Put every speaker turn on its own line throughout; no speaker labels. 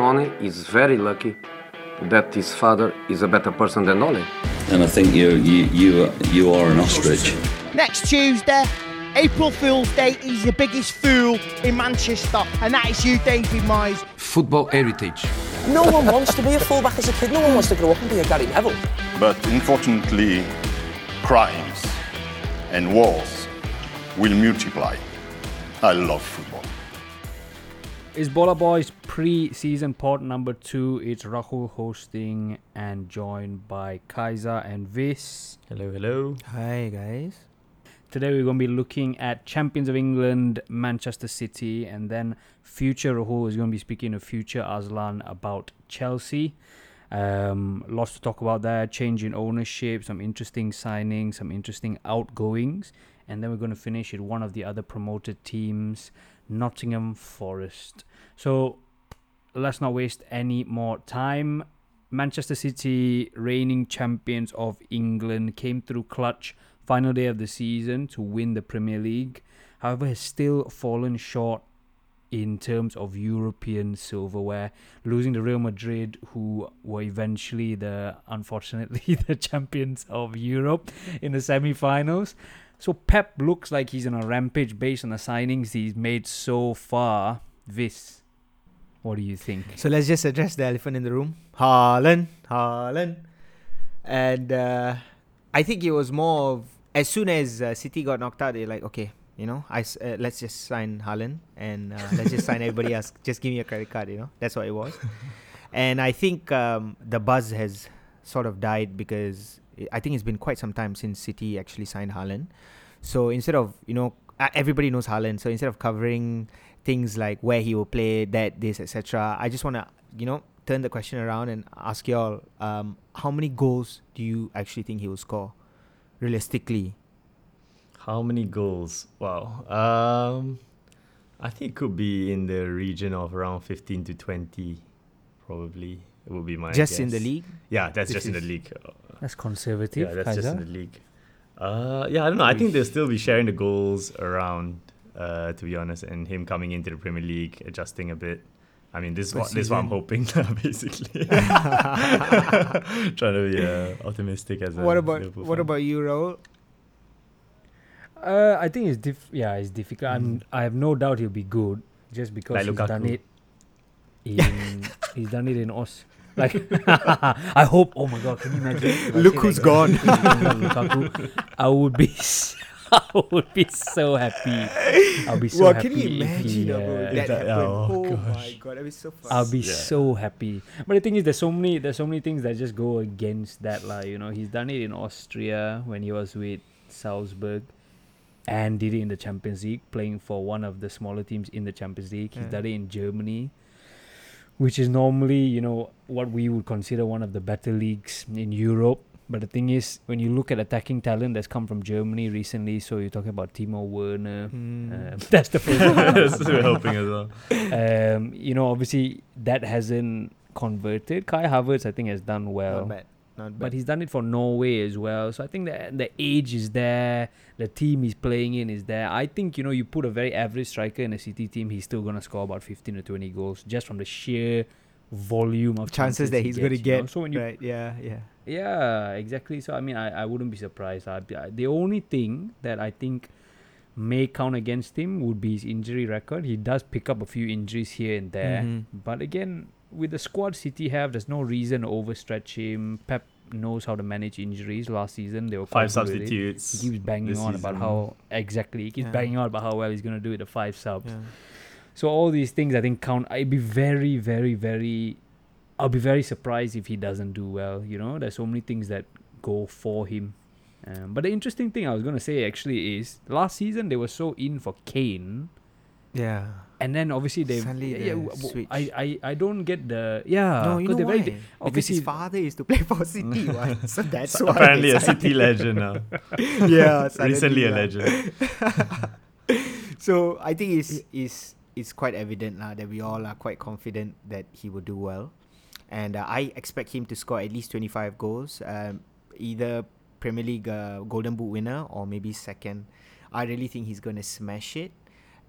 Sonny is very lucky that his father is a better person than Ole.
And I think you you you you are an ostrich.
Next Tuesday, April Fool's Day, he's the biggest fool in Manchester, and that is you, David Moyes.
Football heritage.
No one wants to be a fullback as a kid. No one wants to grow up and be a Gary Neville.
But unfortunately, crimes and wars will multiply. I love football.
It's Bola Boys pre-season pod number two. It's Rahul hosting and joined by Kaiser and Vis.
Hello, hello.
Hi guys.
Today we're going to be looking at champions of England, Manchester City, and then future Rahul is going to be speaking to future Azlan about Chelsea. Um, lots to talk about there. Change in ownership, some interesting signings, some interesting outgoings, and then we're going to finish with one of the other promoted teams, Nottingham Forest. So let's not waste any more time. Manchester City, reigning champions of England, came through clutch final day of the season to win the Premier League. However, has still fallen short in terms of European silverware, losing to Real Madrid, who were eventually the unfortunately the champions of Europe in the semi-finals. So Pep looks like he's on a rampage based on the signings he's made so far. This, what do you think?
So let's just address the elephant in the room. Haaland, Haaland. And uh, I think it was more of as soon as uh, City got knocked out, they're like, okay, you know, I uh, let's just sign Haaland and uh, let's just sign everybody else. Just give me a credit card, you know. That's what it was. and I think um, the buzz has sort of died because i think it's been quite some time since City actually signed Haaland. So instead of you know uh, everybody knows Haaland, so instead of covering things like where he will play, that, this, etc., I just want to you know turn the question around and ask y'all, um, how many goals do you actually think he will score, realistically?
How many goals? Wow. Um, I think it could be in the region of around 15 to 20, probably. It would be my
just in the league.
Yeah, that's
This
just in the league.
That's conservative.
yeah, that's just in the league. Uh, yeah, I don't know. I think they'll still be sharing the goals around, uh, to be honest, and him coming into the Premier League, adjusting a bit. I mean, this is what this is what I'm hoping, basically. Trying to be uh, optimistic as a
What about
Liverpool
what
fan.
about you, Raul?
Uh, I think it's diff. Yeah, it's difficult. I'm,
Mm.
I have no doubt he'll be good, just because
Like
he's done it. In he's done it in Aus. Like I hope. Oh my god! Can you imagine?
Look
say
who's
that
gone.
Lukaku, I would be. s- I would be so happy. I'll be so
well,
happy.
can you imagine
he,
uh, that
that-
happened?
oh,
Oh, my god, that'd be so fun.
I'll be
Yeah.
so happy. But the thing is, there's so many, there's so many things that just go against that, like you know, he's done it in Austria when he was with Salzburg, and did it in the Champions League, playing for one of the smaller teams in the Champions League. He's
Yeah.
done it in Germany, which is normally, you know, what we would consider one of the better leagues in Europe. But the thing is, when you look at attacking talent that's come from Germany recently, so you're talking about Timo Werner.
Mm.
Um, that's the first one.
That's what as well.
um, you know, obviously that hasn't converted. Kai Havertz, I think, has done well,
not bad.
But he's done it for Norway as well. So I think that the age is there, the team he's playing in is there. I think you know, you put a very average striker in a City team, he's still gonna score about fifteen to twenty goals just from the sheer volume of
chances that
he
he's going to
gets, you know.
get.
So when you
right? Yeah, yeah.
yeah, exactly. So I mean, I, I wouldn't be surprised. I, I- the only thing that I think may count against him would be his injury record. He does pick up a few injuries here and there,
Mhm.
but again, with the squad City have, there's no reason to overstretch him. Pep knows how to manage injuries. Last season, they were
Five
good with it.
substitutes.
He keeps banging
this
on about how exactly he keeps
Yeah.
banging on about how well he's gonna do with the five subs.
yeah.
So all these things I think count. I'd be very, very, very. I'll be very surprised if he doesn't do well. You know, there's so many things that go for him. Um, but the interesting thing I was gonna say actually is last season they were so in for Kane,
Yeah.
And then obviously they
Suddenly
yeah,
they
yeah, w- w-
switch.
I, I I don't get the yeah
no, you
'cause
know why?
very di-
because his father used to play for City, what? so that's
So
why.
apparently a City legend now.
yeah,
Recently a legend.
So I think it's it's it's quite evident now that we all are quite confident that he will do well, and uh, I expect him to score at least twenty five goals, um, either Premier League uh, Golden Boot winner or maybe second. I really think he's gonna smash it,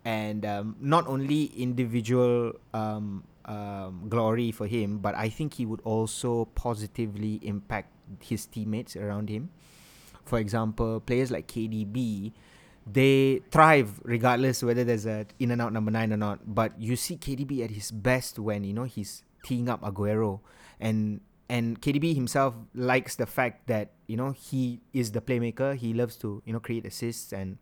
and um, not only individual um, um, glory for him, but I think he would also positively impact his teammates around him. For example, players like KDB, they thrive regardless whether there's a in and out number nine or not. But you see KDB at his best when you know he's teeing up Aguero, and and KDB himself likes the fact that you know he is the playmaker. He loves to you know create assists, and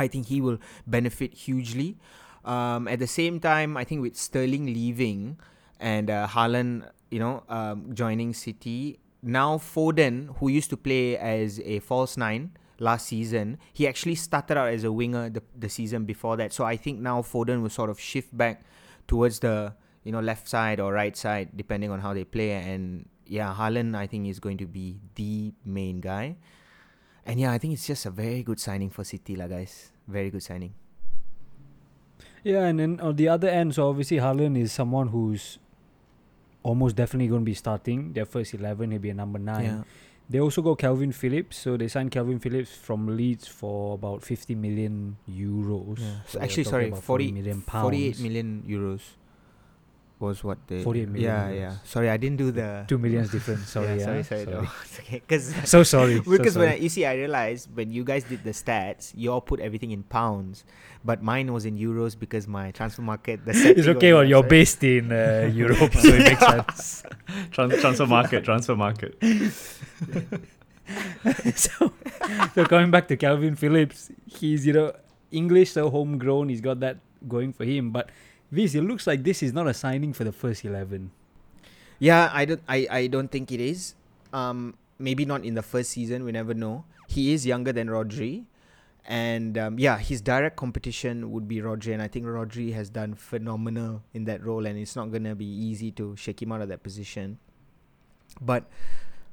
I think he will benefit hugely. Um, at the same time, I think with Sterling leaving and uh, Haaland, you know, um, joining City, now Foden, who used to play as a false nine last season, he actually started out as a winger the, the season before that. So I think now Foden will sort of shift back towards the you know left side or right side depending on how they play. And yeah, Haaland I think is going to be the main guy. And yeah, I think it's just a very good signing for City, lah, guys. Very good signing.
Yeah, and then on the other end, so obviously Haaland is someone who's almost definitely going to be starting their first 11. He'll be a number nine.
Yeah.
They also got Calvin Phillips, so they signed Calvin Phillips from Leeds for about 50 million euros.
Yeah.
So
actually, sorry,
about
40,
million pounds.
million euros was what they.
48 million
Yeah, yeah. Sorry, I didn't do the.
Two millions difference. Sorry,
yeah,
yeah,
sorry, sorry. It's okay. Because
So sorry. so
because when I, you see, I realized when you guys did the stats, you all put everything in pounds, but mine was in euros because my transfer market. The
it's okay. Well, you're based in uh, Europe, so it makes sense.
Tran- transfer market, transfer market.
so, so coming back to Calvin Phillips, he's you know English, so homegrown. He's got that going for him. But this, it looks like this is not a signing for the first eleven.
Yeah, I don't. I, I don't think it is. Um, maybe not in the first season. We never know. He is younger than Rodri, and um, yeah, his direct competition would be Rodri, and I think Rodri has done phenomenal in that role, and it's not gonna be easy to shake him out of that position. But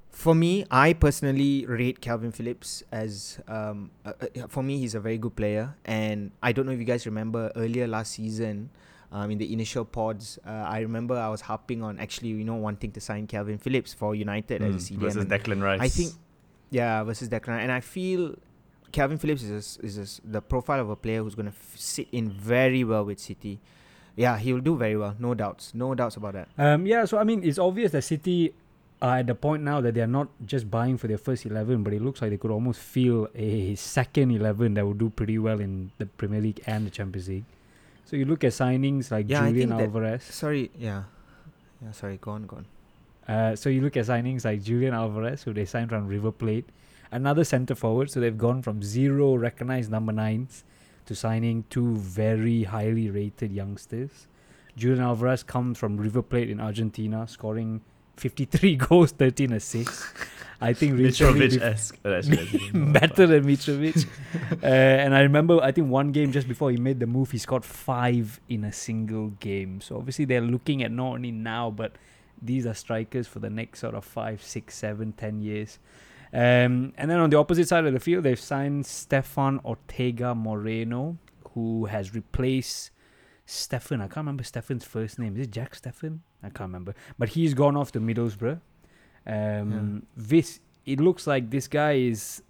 for me, I personally rate Calvin Phillips as um, uh, for me he's a very good player, and I don't know if you guys remember earlier last season. Um, in the initial pods, uh, I remember I was harping on actually, you know, wanting to sign Calvin Phillips for United as a
Mm,
CDM.
versus
and
Declan Rice.
I think, yeah, versus Declan, and I feel Calvin Phillips is a s is a s the profile of a player who's going to f- sit in very well with City. Yeah, he'll do very well, no doubts, no doubts about that.
Um, yeah, so I mean, it's obvious that City are at the point now that they're not just buying for their first eleven, but it looks like they could almost feel a second eleven that would do pretty well in the Premier League and the Champions League. So you look at signings like
Yeah,
Julian
think that-
Alvarez.
Sorry, yeah, yeah, sorry, go on, go on.
Uh, so you look at signings like Julian Alvarez, who they signed from River Plate, another centre forward. So they've gone from zero recognized number nines to signing two very highly rated youngsters. Julian Alvarez comes from River Plate in Argentina, scoring 53 goals, 13 assists. I think
Mitrovic esque.
Better than Mitrovic. uh, and I remember, I think one game just before he made the move, he scored five in a single game. So obviously they're looking at not only now, but these are strikers for the next sort of five, six, seven, ten years. Um, and then on the opposite side of the field, they've signed Stefan Ortega Moreno, who has replaced Stefan. I can't remember Stefan's first name. Is it Jack Stefan? I can't remember. But he's gone off to Middlesbrough. Um, This it looks like this guy is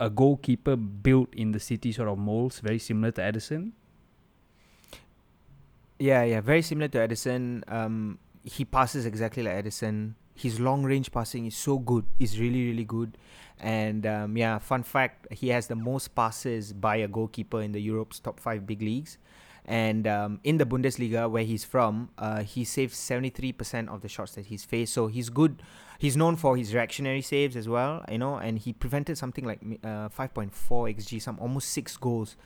a goalkeeper built in the city sort of molds, very similar to Ederson.
Yeah, yeah, very similar to Ederson. Um, he passes exactly like Ederson. His long range passing is so good. It's really, really good. And um, yeah, fun fact: he has the most passes by a goalkeeper in the Europe's top five big leagues. And um, in the Bundesliga, where he's from, uh, he three percent of the shots that he's faced. So he's good. He's known for his reactionary saves as well, you know. And he prevented something like uh, five point four xg, some almost six goals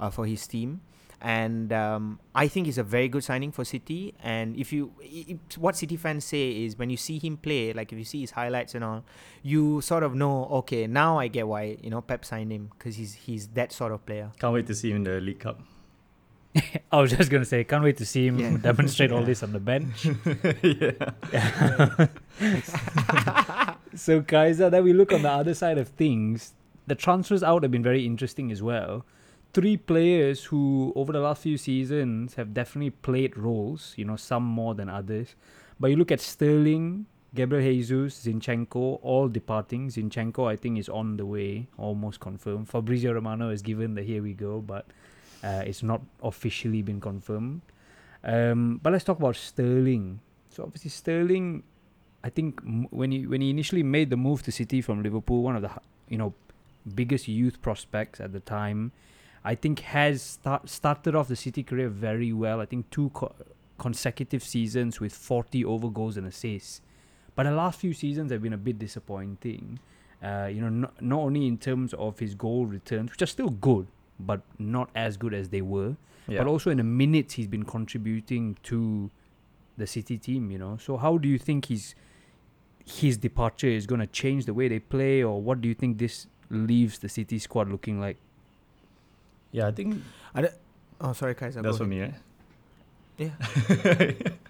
uh, for his team and um, I think he's a very good signing for City. And if you, i i- what City fans say is when you see him play, like if you see his highlights and all, you sort of know, okay, now I get why you know Pep signed him because he's he's that sort of player.
Can't wait to see him in the League Cup.
I was just gonna say, can't wait to see him
Yeah.
demonstrate all this on the bench.
yeah.
so Kaiser, then we look on the other side of things. The transfers out have been very interesting as well. Three players who, over the last few seasons, have definitely played roles. You know, some more than others. But you look at Sterling, Gabriel Jesus, Zinchenko, all departing. Zinchenko, I think, is on the way, almost confirmed. Fabrizio Romano has given the here we go, but uh, it's not officially been confirmed. Um, but let's talk about Sterling. So obviously Sterling, I think m- when he when he initially made the move to City from Liverpool, one of the you know biggest youth prospects at the time, I think has start, started off the City career very well. I think two co- consecutive seasons with 40 over goals and assists. But the last few seasons have been a bit disappointing. Uh, you know, not, not only in terms of his goal returns, which are still good, but not as good as they were, but also in the minutes he's been contributing to the City team. You know, so how do you think his his departure is going to change the way they play, or what do you think this leaves the City squad looking like?
Yeah, I think I
Oh, sorry, Kaiser.
that's for me, right?
Yeah.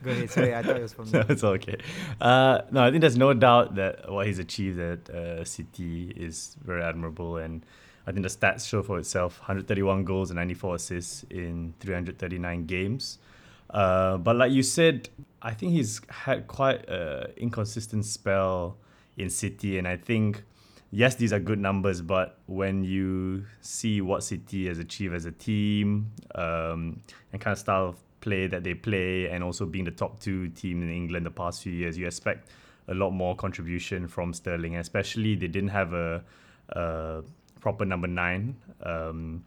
Go ahead. Sorry, I thought it was from
No, it's okay. Uh, no, I think there's no doubt that what he's achieved at uh, City is very admirable, and I think the stats show for itself: 131 goals and 94 assists in 339 games. Uh, but like you said, I think he's had quite an inconsistent spell in City, and I think yes, these are good numbers, but when you see what City has achieved as a team um, and kind of style of play that they play, and also being the top two team in England the past few years, you expect a lot more contribution from Sterling. Especially they didn't have a, a proper number nine. Um,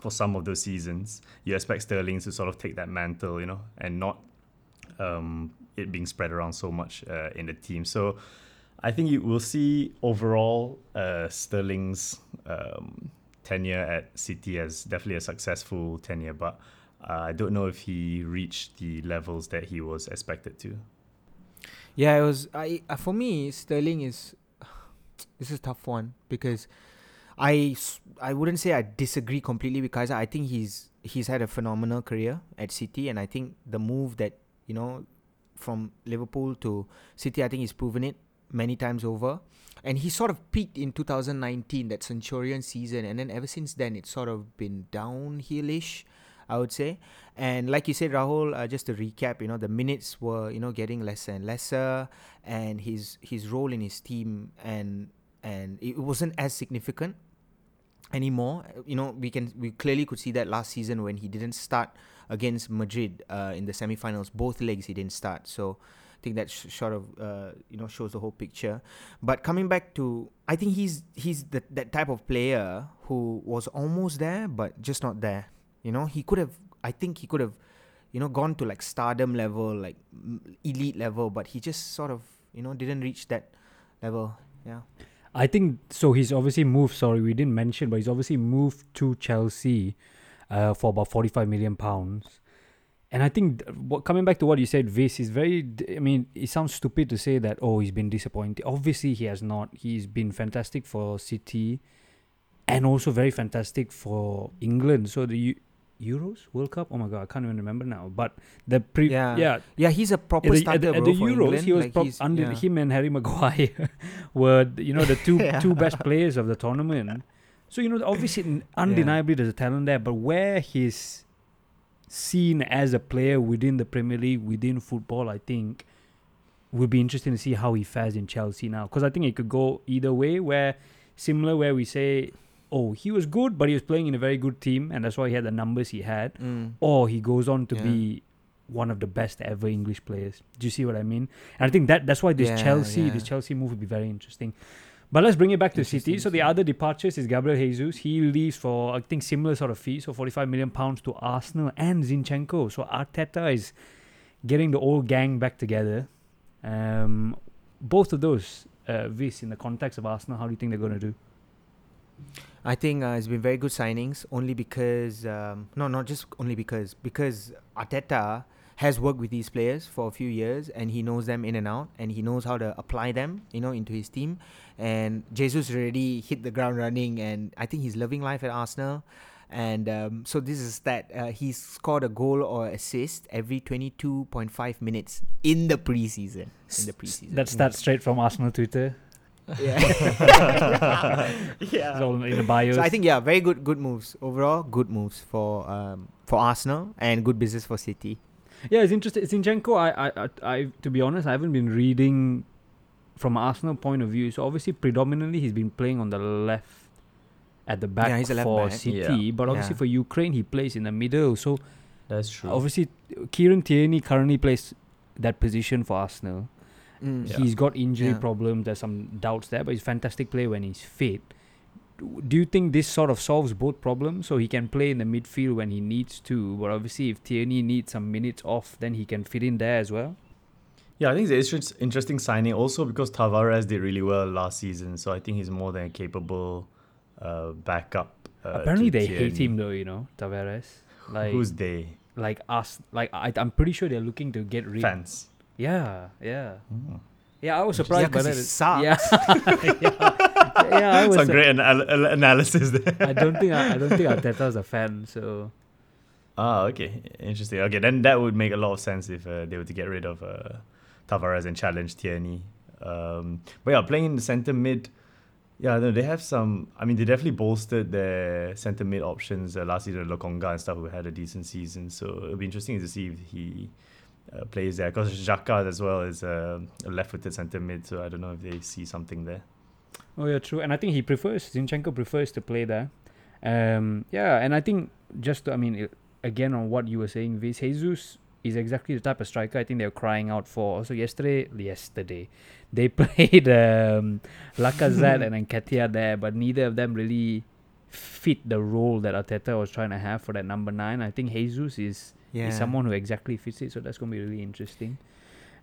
for some of those seasons, you expect Sterling to sort of take that mantle, you know, and not um, it being spread around so much uh, in the team. So I think you will see overall uh, Sterling's um, tenure at City as definitely a successful tenure, but uh, I don't know if he reached the levels that he was expected to.
Yeah, it was. I for me, Sterling is. This is tough one because I I wouldn't say I disagree completely with. I think he's he's had a phenomenal career at City, and I think the move that you know from Liverpool to City, I think he's proven it many times over. And he sort of peaked in 2019, that Centurion season, and then ever since then, it's sort of been downhillish, I would say. And like you said, Rahul, uh, just to recap, you know, the minutes were you know getting lesser and lesser, and his his role in his team and and it wasn't as significant anymore. You know, we can we clearly could see that last season when he didn't start against Madrid uh, in the semifinals. Both legs he didn't start. So I think that sh- sort of uh, you know shows the whole picture. But coming back to, I think he's he's the, that type of player who was almost there but just not there. You know, he could have. I think he could have, you know, gone to like stardom level, like elite level, but he just sort of you know didn't reach that level. Yeah.
I think so. He's obviously moved. Sorry, we didn't mention, but he's obviously moved to Chelsea uh, for about forty-five million pounds. And I think what coming back to what you said, Viz is very. I mean, it sounds stupid to say that. Oh, he's been disappointed. Obviously, he has not. He's been fantastic for City, and also very fantastic for England. So the Euros World Cup. Oh my god, I can't even remember now. But the pre.
Yeah.
yeah
Yeah, he's a proper
at the,
starter,
at the, at the
for
Euros,
England.
he was
Like, he's-
under
yeah.
him and Harry Maguire were you know the two
Yeah.
two best players of the tournament. So you know obviously undeniably there's a talent there, but where he's seen as a player within the Premier League, within football, I think will be interesting to see how he fares in Chelsea now. Because I think it could go either way. Where similar, where we say, oh, he was good, but he was playing in a very good team, and that's why he had the numbers he had
Mm.
or he goes on to
Yeah.
be one of the best ever English players. Do you see what I mean? And I think that that's why this
Yeah,
Chelsea
yeah.
this Chelsea move would be very interesting. But let's bring it back to City. So the other departures is Gabriel Jesus. He leaves for I think similar sort of fee, so 45 million pounds to Arsenal and Zinchenko. So Arteta is getting the old gang back together. Um, both of those, uh, in the context of Arsenal, how do you think they're going to do?
I think uh, it's been very good signings only because um, no, not just only because because Arteta has worked with these players for a few years and he knows them in and out and he knows how to apply them, you know, into his team. And Jesus already hit the ground running and I think he's loving life at Arsenal. And um, so this is that uh, he's scored a goal or assist every 22.5 minutes in the preseason. In the preseason.
That's that straight from Arsenal Twitter.
Yeah.
It's
yeah.
all in the bios.
So I think yeah, very good good moves overall. Good moves for um for Arsenal and good business for City.
Yeah, it's interesting. Zinchenko, I, I, I, I, to be honest, I haven't been reading from Arsenal point of view. So obviously, predominantly, he's been playing on the left, at the back
Yeah, he's left
for
back.
City.
Yeah.
But obviously,
Yeah.
for Ukraine, he plays in the middle. So
That's true.
Obviously, Kieran Tierney currently plays that position for Arsenal.
Mm.
Yeah.
He's got injury
Yeah.
problems. There's some doubts there, but he's a fantastic player when he's fit. Do do you think this sort of solves both problems? So he can play in the midfield when he needs to, but obviously, if Tierney needs some minutes off, then he can fit in there as well.
Yeah, I think it's an interesting signing also because Tavares did really well last season, so I think he's more than a capable uh, backup. Uh,
Apparently,
to
they hate him though. You know, Tavares. Like,
Who's they?
like us? Like I, I'm pretty sure they're looking to get rid.
Fans.
Yeah, yeah,
Mm.
yeah. I was
Yeah,
surprised by
'cause
that.
he sucks.
Yeah, yeah. yeah I was.
Some great anal- analysis there.
I don't think I, I don't think Arteta's a fan. So
Ah, okay, interesting. Okay, then that would make a lot of sense if uh, they were to get rid of uh, Tavares and challenge Tierney. Um, but yeah, playing in the center mid, yeah, no, they have some. I mean, they definitely bolstered their center mid options uh, last season. Lokonga and stuff who had a decent season, so it'll be interesting to see if he uh, plays there. Because Xhaka as well is uh, a left-footed center mid, so I don't know if they see something there.
Oh yeah, true. And I think he prefers Zinchenko prefers to play there. Um, yeah, and I think just to, I mean, again on what you were saying, Viz Jesus is exactly the type of striker I think they're crying out for. Also yesterday, yesterday they played um, Lacazette and Nketiah there, but neither of them really fit the role that Arteta was trying to have for that number nine. I think Jesus is,
Yeah.
is someone who exactly fits it, so that's gonna be really interesting.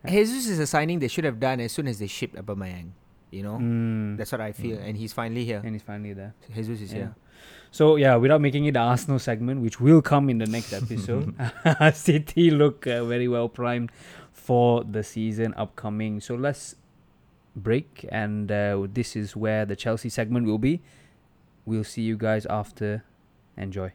Jesus is a signing they should have done as soon as they shipped Aubameyang. You know,
Mm.
that's what I feel, and he's finally here.
and he's finally there.
Jesus is
Yeah.
here.
So yeah, without making it the Arsenal segment, which will come in the next episode, City look uh, very well primed for the season upcoming. So let's break, and uh, this is where the Chelsea segment will be. We'll see you guys after. Enjoy.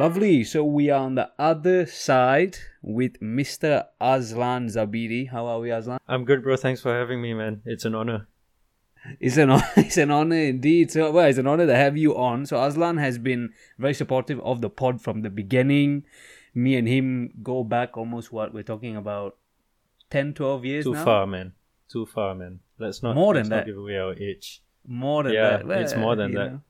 Lovely. So we are on the other side with Mr. Azlan Zabidi. How are we, Azlan?
I'm good, bro. Thanks for having me, man. It's an honor.
It's an honor, it's an honor indeed. So well, it's an honor to have you on. So Azlan has been very supportive of the pod from the beginning. Me and him go back almost what we're talking about 10, 12 years
Too
now.
far, man. Too far, man. Let's not
More than that.
give away our age.
More than
Yeah,
that.
it's more than
you
that.
know.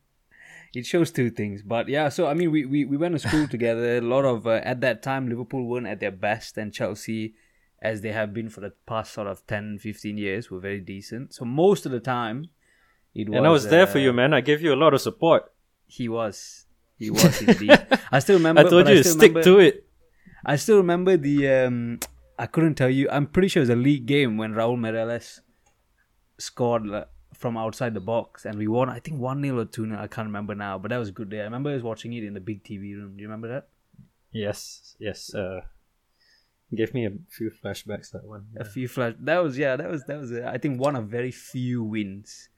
It shows two things, but yeah. So I mean, we, we, we went to school together. A lot of uh, at that time, Liverpool weren't at their best, and Chelsea, as they have been for the past sort of 10, 15 years, were very decent. So most of the time, it was.
and I was there for
uh,
you, man. I gave you a lot of support.
He was. He was indeed. I still remember.
I told you to
still
stick
remember-
to it.
I still remember the. Um, I couldn't tell you. I'm pretty sure it was a league game when Raul Meireles scored from outside the box and we won. I think one 0 or two 0 I can't remember now, but that was a good day. I remember I was watching it in the big TV room. Do you remember that?
Yes, yes. Uh, gave me a few flashbacks that one.
A few flash. That was yeah. That was that was. uh, I think one of very few wins.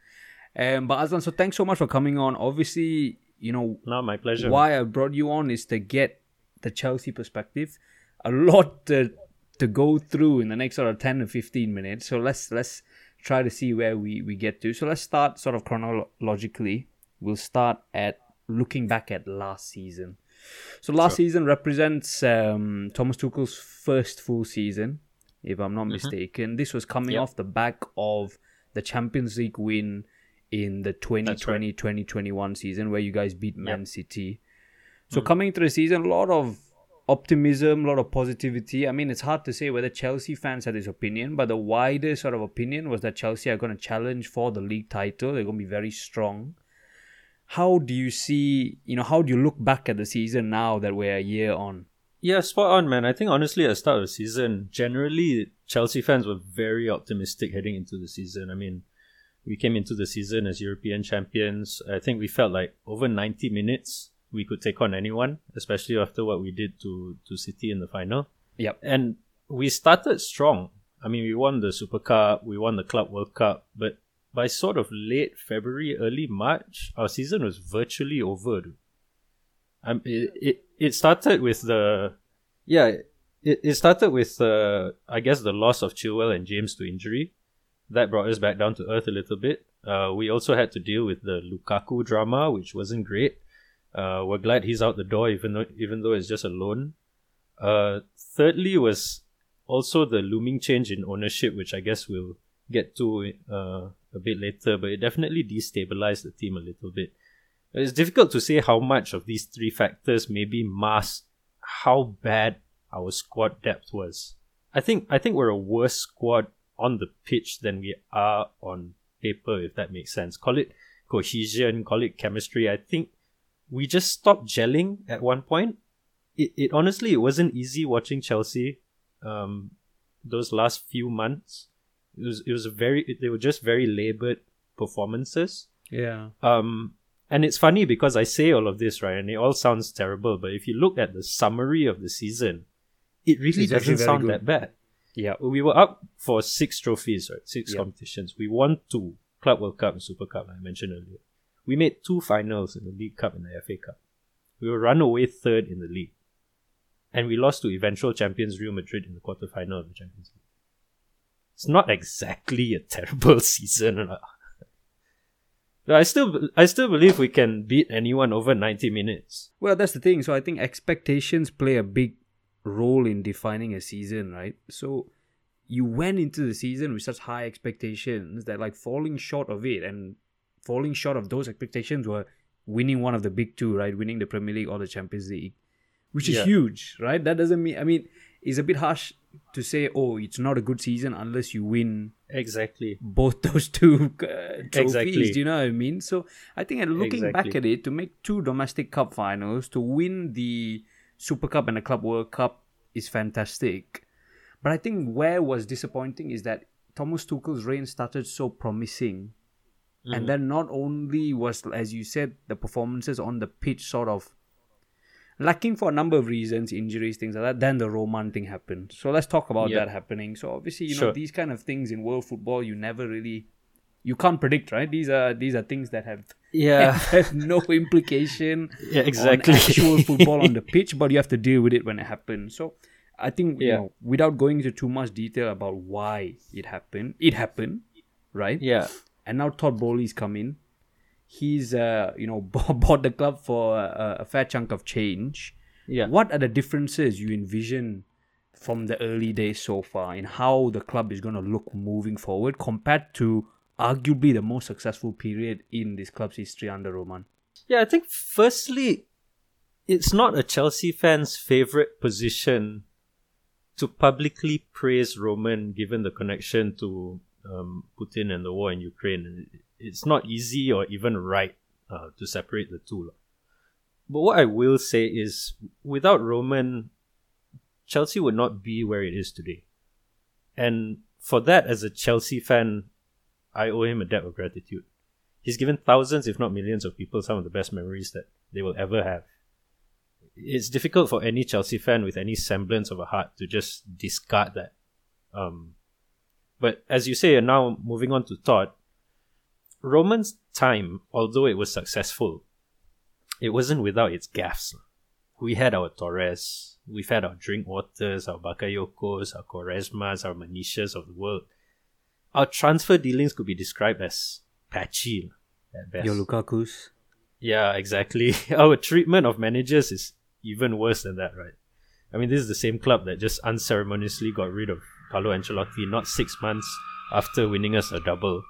Um, but Azlan, so thanks so much for coming on. Obviously, you know
No, my pleasure.
why I brought you on is to get the Chelsea perspective. A lot to, to go through in the next sort of ten to fifteen minutes. So let's let's try to see where we, we get to. So let's start sort of chronologically. We'll start at looking back at last season. So last season represents um, Thomas Tuchel's first full season, if I'm not mistaken. This was coming
Yep.
off the back of the Champions League win in the 2020-2021 season where you guys beat Man City. So coming into the season, a lot of optimism, a lot of positivity. I mean, it's hard to say whether Chelsea fans had this opinion, but the wider sort of opinion was that Chelsea are going to challenge for the league title. They're going to be very strong. How do you see, you know, how do you look back at the season now that we're a year on?
Yeah, spot on, man. I think honestly, at the start of the season, generally Chelsea fans were very optimistic heading into the season. I mean, we came into the season as European champions. I think we felt like over 90 minutes we could take on anyone, especially after what we did to to City in the final.
Yep.
And we started strong. I mean, we won the Super Cup, we won the Club World Cup, but by sort of late February, early March, our season was virtually over. Um, it, it it started with the yeah it, it started with uh, I guess the loss of Chilwell and James to injury that brought us back down to earth a little bit. Uh, we also had to deal with the Lukaku drama, which wasn't great. Uh, we're glad he's out the door, even though even though it's just a loan. Uh, thirdly was also the looming change in ownership, which I guess we'll get to uh, a bit later, but it definitely destabilized the team a little bit. It's difficult to say how much of these three factors maybe mask how bad our squad depth was. I think I think we're a worse squad on the pitch than we are on paper, if that makes sense. Call it cohesion, call it chemistry. I think we just stopped gelling at one point. It, it honestly it wasn't easy watching Chelsea um, those last few months. It was it was a very they were just very labored performances.
Yeah.
Um, and it's funny because I say all of this, right, and it all sounds terrible, but if you look at the summary of the season, it really
It's
doesn't sound
good.
that bad.
Yeah.
We were up for six trophies, right? Six
Yeah.
competitions. We won two Club World Cup and Super Cup, I mentioned earlier. We made two finals in the League Cup and the FA Cup. We were run away third in the league. And we lost to eventual champions Real Madrid in the quarterfinal of the Champions League. It's not exactly a terrible season. I still I still believe we can beat anyone over 90 minutes.
Well, that's the thing. So I think expectations play a big role in defining a season, right? So you went into the season with such high expectations that like falling short of it and falling short of those expectations were winning one of the big two, right? Winning the Premier League or the Champions League, which is
Yeah.
huge, right? That doesn't mean I mean it's a bit harsh to say, oh, it's not a good season unless you win
Exactly.
both those two uh, trophies.
Exactly.
Do you know what I mean? So I think, looking back at it, to make two domestic cup finals, to win the Super Cup and the Club World Cup is fantastic. But I think where was disappointing is that Thomas Tuchel's reign started so promising, and mm. then not only was, as you said, the performances on the pitch sort of lacking for a number of reasons, injuries, things like that. Then the Roman thing happened. So let's talk about
Yeah.
that happening. So obviously, you know,
Sure.
these kind of things in world football, you never really, you can't predict, right? These are these are things that have
Yeah.
have no implication
Yeah, exactly.
actual football on the pitch, but you have to deal with it when it happens. So I think you
Yeah.
know, without going into too much detail about why it happened, it happened, right?
yeah.
And now Todd Boehly's come in. He's uh you know bought the club for a, a fair chunk of change.
Yeah.
What are the differences you envision from the early days so far in how the club is going to look moving forward compared to arguably the most successful period in this club's history under Roman?
Yeah, I think firstly, it's not a Chelsea fan's favorite position to publicly praise Roman given the connection to um, Putin and the war in Ukraine. It's not easy or even right uh, to separate the two. But what I will say is, without Roman, Chelsea would not be where it is today. And for that, as a Chelsea fan, I owe him a debt of gratitude. He's given thousands, if not millions, of people some of the best memories that they will ever have. It's difficult for any Chelsea fan with any semblance of a heart to just discard that. Um, but as you say, and now moving on to Todd, Roman's time, although it was successful, it wasn't without its gaffes. We had our Torres, we've had our Drinkwaters, our Bakayokos, our Quaresmas, our Manishas of the world. Our transfer dealings could be described as patchy at best.
Your Lukaku's.
Yeah, exactly. Our treatment of managers is even worse than that, right? I mean, this is the same club that just unceremoniously got rid of Carlo Ancelotti not six months after winning us a double.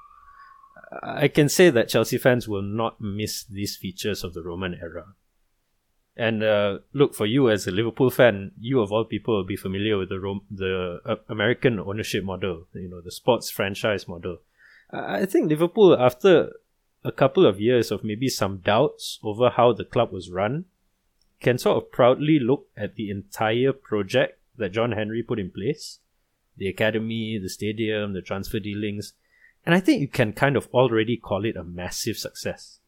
I can say that Chelsea fans will not miss these features of the Roman era. And uh, look, for you as a Liverpool fan, you of all people will be familiar with the the uh, American ownership model, you know, the sports franchise model. I think Liverpool, after a couple of years of maybe some doubts over how the club was run, can sort of proudly look at the entire project that John Henry put in place the academy, the stadium, the transfer dealings. And I think you can kind of already call it a massive success.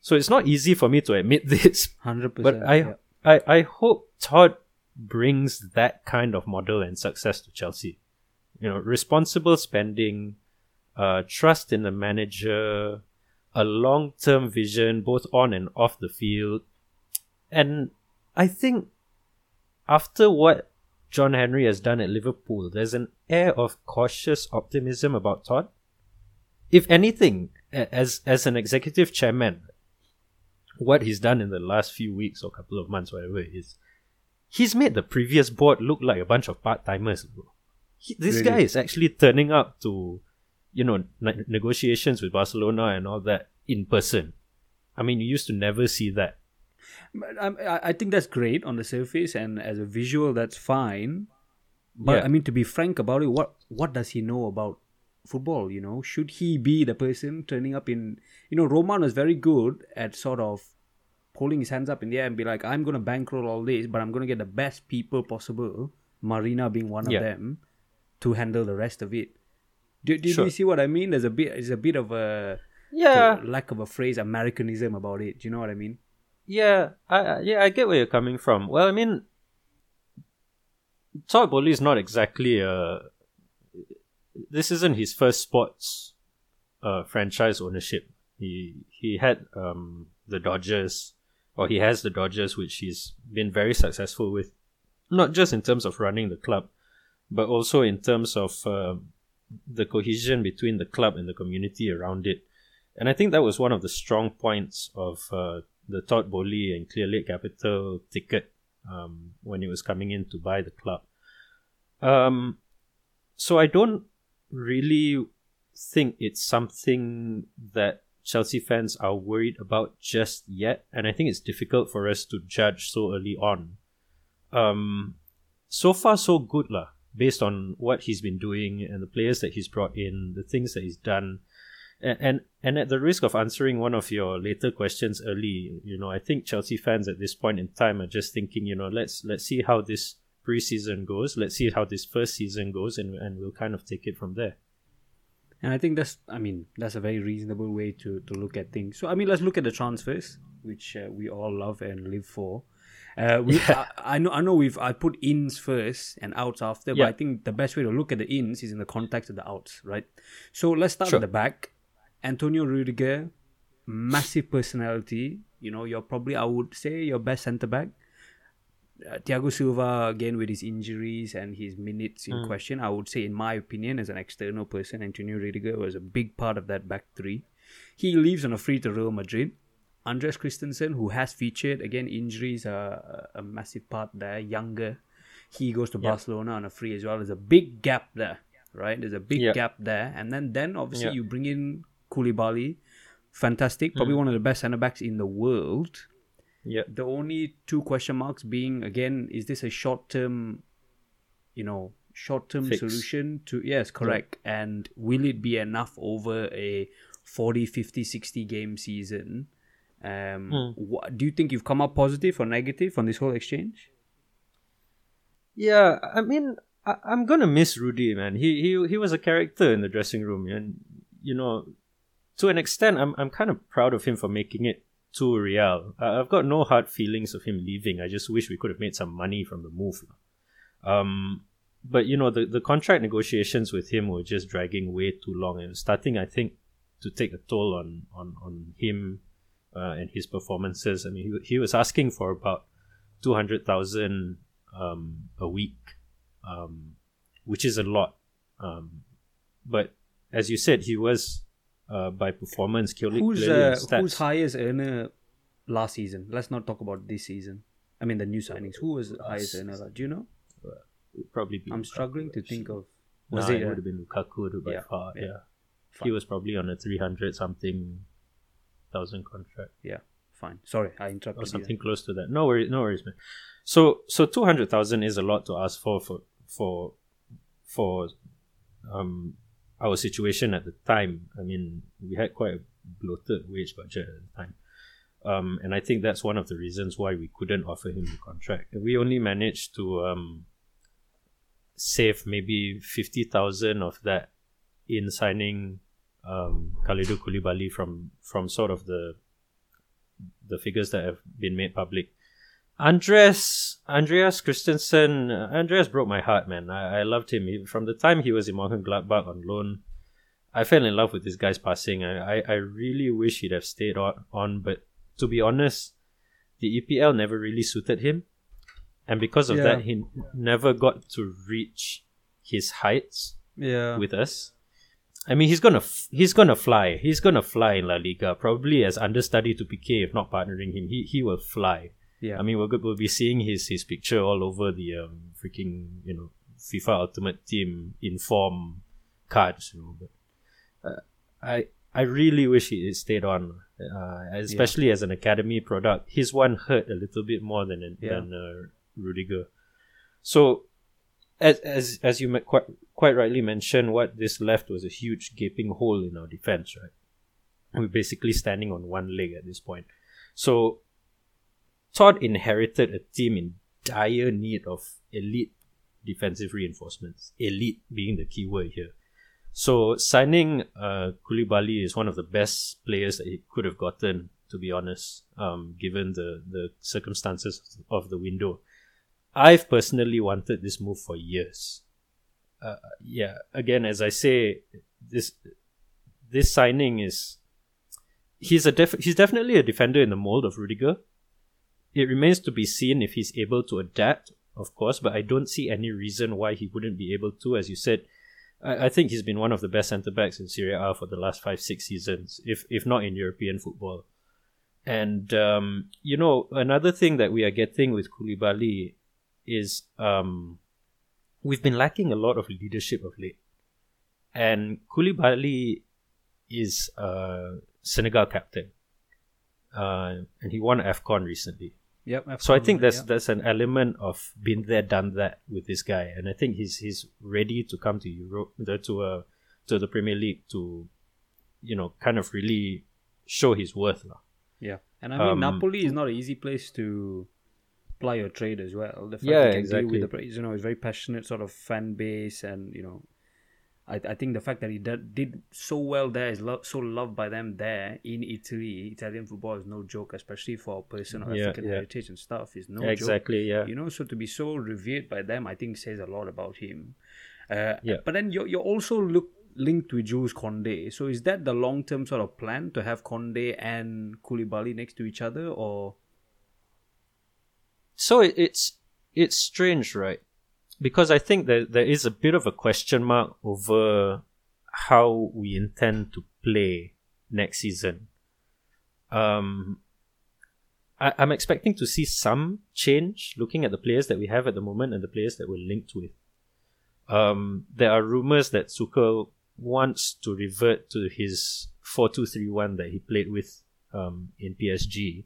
So it's not easy for me to admit this,
100%.
but I,
yeah.
I, I hope Todd brings that kind of model and success to Chelsea. You know, responsible spending, uh, trust in the manager, a long term vision both on and off the field. And I think after what John Henry has done at Liverpool, there's an air of cautious optimism about Todd. If anything, as as an executive chairman, what he's done in the last few weeks or couple of months, whatever it is, he's made the previous board look like a bunch of part timers. This guy is actually turning up to, you know, ne- negotiations with Barcelona and all that in person. I mean, you used to never see that.
But I, I think that's great on the surface, and as a visual, that's fine. But
Yeah.
I mean, to be frank about it, what what does he know about football? You know, should he be the person turning up in? You know, Roman was very good at sort of holding his hands up in the air and be like, "I'm going to bankroll all this, but I'm going to get the best people possible." Marina being one
Yeah.
of them, to handle the rest of it. Do, do, do you see what I mean? There's a bit, there's a bit of a
Yeah,
lack of a phrase, Americanism about it. Do you know what I mean?
Yeah, I, yeah, I get where you're coming from. Well, I mean, Todd Boehly is not exactly a. This isn't his first sports uh, franchise ownership. He he had um, the Dodgers, or he has the Dodgers, which he's been very successful with, not just in terms of running the club, but also in terms of uh, the cohesion between the club and the community around it. And I think that was one of the strong points of uh, the Todd Boehly and Clearlake Capital ticket um, when he was coming in to buy the club. Um, so I don't really think it's something that Chelsea fans are worried about just yet, and I think it's difficult for us to judge so early on. Um, so far, so good lah. Based on what he's been doing and the players that he's brought in, the things that he's done, and, and and at the risk of answering one of your later questions early, you know, I think Chelsea fans at this point in time are just thinking, you know, let's let's see how this preseason goes, let's see how this first season goes, and and we'll kind of take it from there.
And I think that's, I mean, that's a very reasonable way to, to look at things. So, I mean, let's look at the transfers, which uh, we all love and live for. Uh, we, I, I know, I know. We've I put ins first and outs after, but I think the best way to look at the ins is in the context of the outs, right? So let's start
Sure.
at the back. Antonio Rudiger, massive personality. You know, you're probably I would say your best centre back. Uh, Thiago Silva again with his injuries and his minutes in question. I would say, in my opinion, as an external person, Antonio Rudiger was a big part of that back three. He leaves on a free to Real Madrid. Andres Christensen, who has featured again, injuries are a, massive part there. Younger, he goes to
Yeah.
Barcelona on a free as well. There's a big gap there, right? There's a big
Yeah.
gap there, and then then obviously
Yeah.
you bring in Koulibaly, fantastic, probably
Mm.
one of the best centre backs in the world.
Yeah.
The only two question marks being again, is this a short term, you know, short term solution to yes, correct. And will it be enough over a 40, 50, 60 game season? Um,
Hmm.
wha- do you think you've come up positive or negative on this whole exchange?
Yeah, I mean, I, I'm gonna miss Rudy, man. He he he was a character in the dressing room, and you know, to an extent, I'm I'm kind of proud of him for making it to Real. I've got no hard feelings of him leaving. I just wish we could have made some money from the move. Um, but you know, the the contract negotiations with him were just dragging way too long, and starting, I think, to take a toll on on on him uh, and his performances. I mean, he he was asking for about two hundred thousand um, a week, um, which is a lot. Um, but as you said, he was uh, by performance
Who's uh, who's highest earner last season? Let's not talk about this season. I mean the new signings. Who was the highest earner? Do you know?
Would probably be
I'm
Lukaku,
struggling to think of.
Was
Was
it?
it, uh,
would have been Lukaku by
yeah,
far.
yeah.
Yeah, he was probably on a three hundred something thousand contract
Yeah, fine. Sorry, I
or
interrupted you.
something close to that. No worries, no worries, man. So so two hundred thousand is a lot to ask for for for for um our situation at the time. I mean, we had quite a bloated wage budget at the time. Um, and I think that's one of the reasons why we couldn't offer him the contract. We only managed to um, save maybe fifty thousand of that in signing um, Kalidou Koulibaly from from sort of the the figures that have been made public. Andres Andreas Christensen Andreas broke my heart, man. I, I loved him He- from the time he was in Mönchengladbach on loan. I fell in love with this guy's passing. I, I, I really wish he'd have stayed on, on, but to be honest, the EPL never really suited him, and because of
Yeah.
that, he never got to reach his heights
Yeah.
with us. I mean, he's gonna f- he's gonna fly. He's gonna fly in La Liga, probably as understudy to Piqué, if not partnering him. He he will fly.
Yeah.
I mean, go- we'll be seeing his his picture all over the um, freaking you know FIFA Ultimate Team inform cards. You know, but uh, I I really wish he stayed on. uh, especially as an academy product. His one hurt a little bit more than
Yeah.
than uh, Rudiger. So, as as as you quite quite rightly mentioned, what this left was a huge gaping hole in our defense. Right, we're basically standing on one leg at this point. So, Todd inherited a team in dire need of elite defensive reinforcements. Elite being the key word here. So signing uh, Koulibaly is one of the best players that he could have gotten, to be honest, um, given the, the circumstances of the window. I've personally wanted this move for years. Uh, yeah, again, as I say, this this signing is he's a def- he's definitely a defender in the mold of Rudiger. It remains to be seen if he's able to adapt, of course, but I don't see any reason why he wouldn't be able to. As you said, I, I think he's been one of the best centre backs in Serie A for the last five, six seasons, if if not in European football. And um, you know, another thing that we are getting with Koulibaly is um, we've been lacking a lot of leadership of late. And Koulibaly is a Senegal captain. Uh, and he won AFCON recently.
Yep.
So I think there's
yeah.
there's an element of been there, done that with this guy, and I think he's he's ready to come to Europe, the- to uh, to the Premier League to, you know, kind of really show his worth, lah.
Yeah, and I mean
Um,
Napoli is not an easy place to ply your trade as well. The fact
Yeah, exactly.
with the you know, it's very passionate sort of fan base, and you know, I, I think the fact that he did, did so well there is lo- so loved by them there in Italy. Italian football is no joke, especially for a person of
Yeah,
African
yeah.
heritage and stuff. Is no joke.
exactly, yeah.
You know, so to be so revered by them, I think says a lot about him. Uh,
Yeah.
But then you're, you're also look, linked with Jules Koundé. So is that the long term sort of plan to have Koundé and Koulibaly next to each other, or
So it, it's it's strange, right? Because I think that there is a bit of a question mark over how we intend to play next season. Um, I, I'm expecting to see some change looking at the players that we have at the moment and the players that we're linked with. Um, there are rumors that Tuchel wants to revert to his 4-2-3-1 that he played with um, in PSG.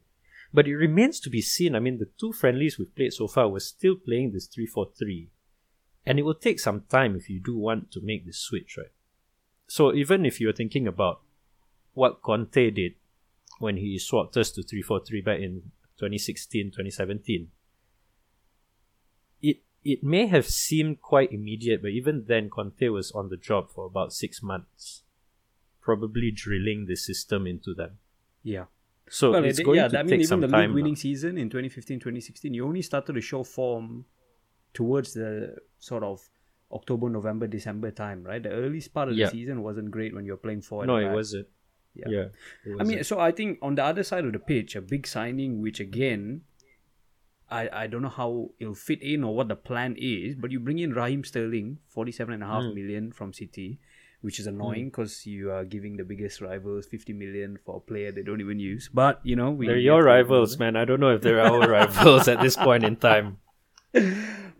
But it remains to be seen. I mean, the two friendlies we've played so far, we're still playing this 3 4 3. And it will take some time if you do want to make the switch, right? So even if you're thinking about what Conte did when he swapped us to 343 back in 2016, 2017, it, it may have seemed quite immediate, but even then, Conte was on the job for about six months, probably drilling the system into them.
yeah?
So
well,
it's
it-
going
yeah,
to
I
take
mean, even
some
the
time.
league
lah.
winning season in 2015 2016, you only started to show form towards the sort of October, November, December time, right? The early part of
Yeah.
the season wasn't great when you're playing forward.
No, it wasn't.
Yeah.
Yeah. it
I mean, so I think on the other side of the pitch, a big signing, which again, I, I don't know how it'll fit in or what the plan is, but you bring in Raheem Sterling, forty-seven and a half
Hmm.
million from City, which is annoying because you are giving the biggest rivals 50 million for a player they don't even use. But, you know, we
they're your rivals, man. I don't know if they're our rivals at this point in time.